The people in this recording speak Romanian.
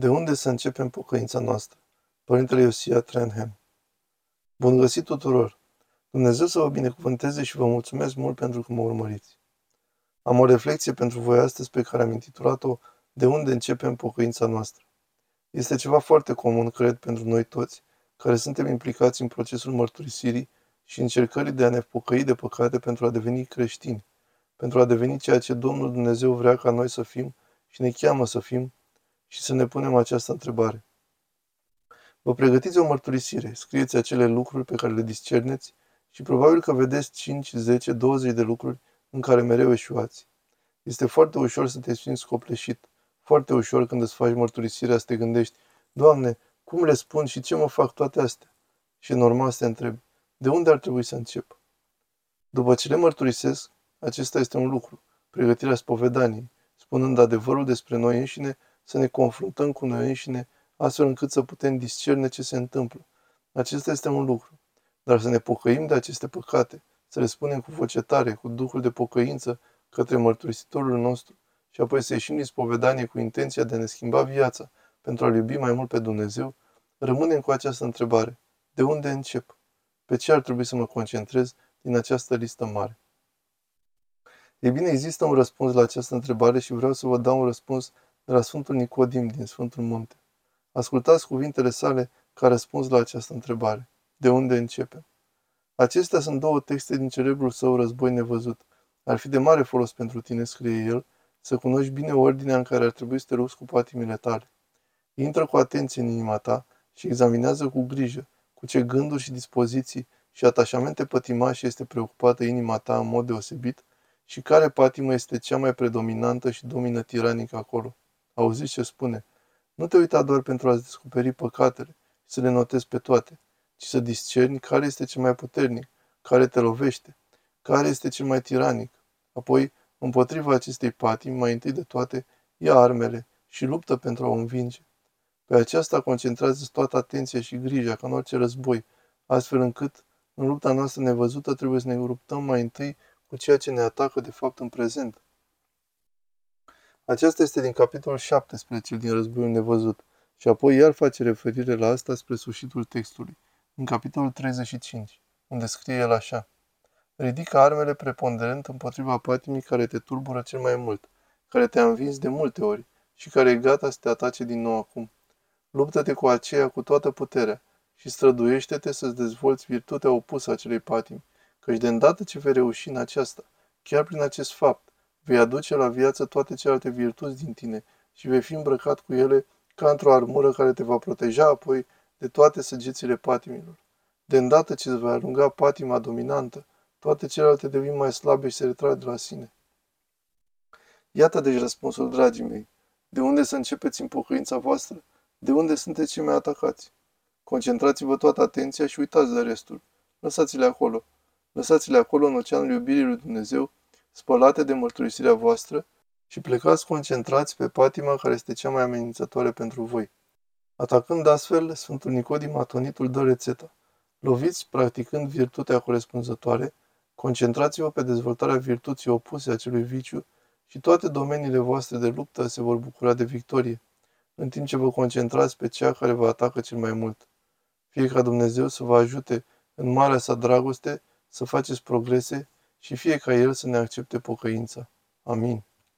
De unde să începem pocăința noastră? Părintele Iosia Trenham Bun găsit tuturor! Dumnezeu să vă binecuvânteze și vă mulțumesc mult pentru că mă urmăriți. Am o reflexie pentru voi astăzi pe care am intitulat-o De unde începem pocăința noastră? Este ceva foarte comun, cred, pentru noi toți, care suntem implicați în procesul mărturisirii și încercării de a ne pocăi de păcate pentru a deveni creștini, pentru a deveni ceea ce Domnul Dumnezeu vrea ca noi să fim și ne cheamă să fim, și să ne punem această întrebare. Vă pregătiți o mărturisire, scrieți acele lucruri pe care le discerneți și probabil că vedeți 5, 10, 20 de lucruri în care mereu eșuați. Este foarte ușor să te simți copleșit, foarte ușor când îți faci mărturisirea să te gândești, Doamne, cum le spun și ce mă fac toate astea? Și e normal să te întrebi, de unde ar trebui să încep? După ce le mărturisesc, acesta este un lucru, pregătirea spovedaniei, spunând adevărul despre noi înșine să ne confruntăm cu noi înșine, astfel încât să putem discerne ce se întâmplă. Acesta este un lucru. Dar să ne pocăim de aceste păcate, să le spunem cu voce tare, cu duhul de pocăință către mărturisitorul nostru și apoi să ieșim din spovedanie cu intenția de a ne schimba viața pentru a-L iubi mai mult pe Dumnezeu, rămânem cu această întrebare. De unde încep? Pe ce ar trebui să mă concentrez din această listă mare? Ei bine, există un răspuns la această întrebare și vreau să vă dau un răspuns de la Sfântul Nicodim din Sfântul Munte. Ascultați cuvintele sale ca răspuns la această întrebare. De unde începem? Acestea sunt două texte din cerebrul său război nevăzut. Ar fi de mare folos pentru tine, scrie el, să cunoști bine ordinea în care ar trebui să te rupi cu patimile tale. Intră cu atenție în inima ta și examinează cu grijă cu ce gânduri și dispoziții și atașamente pătimașe este preocupată inima ta în mod deosebit și care patimă este cea mai predominantă și domină tiranic acolo. Auziți ce spune? Nu te uita doar pentru a-ți descoperi păcatele și să le notezi pe toate, ci să discerni care este cel mai puternic, care te lovește, care este cel mai tiranic. Apoi, împotriva acestei patimi, mai întâi de toate, ia armele și luptă pentru a o învinge. Pe aceasta concentrează toată atenția și grija, ca în orice război, astfel încât, în lupta noastră nevăzută, trebuie să ne luptăm mai întâi cu ceea ce ne atacă de fapt în prezent. Aceasta este din capitolul 17 din Războiul Nevăzut și apoi iar face referire la asta spre sfârșitul textului, în capitolul 35, unde scrie el așa. Ridică armele preponderent împotriva patimii care te tulbură cel mai mult, care te-a învins de multe ori și care e gata să te atace din nou acum. Luptă-te cu aceea cu toată puterea și străduiește-te să-ți dezvolți virtutea opusă acelei patimi, căci de îndată ce vei reuși în aceasta, chiar prin acest fapt, Vei aduce la viață toate celelalte virtuți din tine și vei fi îmbrăcat cu ele ca într-o armură care te va proteja apoi de toate săgețile patimilor. De îndată ce îți vei alunga patima dominantă, toate celelalte devin mai slabe și se retrag de la sine. Iată deci răspunsul, dragii mei. De unde să începeți în pocăința voastră? De unde sunteți cei mai atacați? Concentrați-vă toată atenția și uitați de restul. Lăsați-le acolo. Lăsați-le acolo în oceanul iubirii lui Dumnezeu spălate de mărturisirea voastră și plecați concentrați pe patima care este cea mai amenințătoare pentru voi. Atacând astfel, Sfântul Nicodim Atonitul dă rețeta. Loviți practicând virtutea corespunzătoare, concentrați-vă pe dezvoltarea virtuții opuse acelui viciu și toate domeniile voastre de luptă se vor bucura de victorie, în timp ce vă concentrați pe cea care vă atacă cel mai mult. Fie ca Dumnezeu să vă ajute în marea sa dragoste să faceți progrese și fie ca El să ne accepte pocăința. Amin.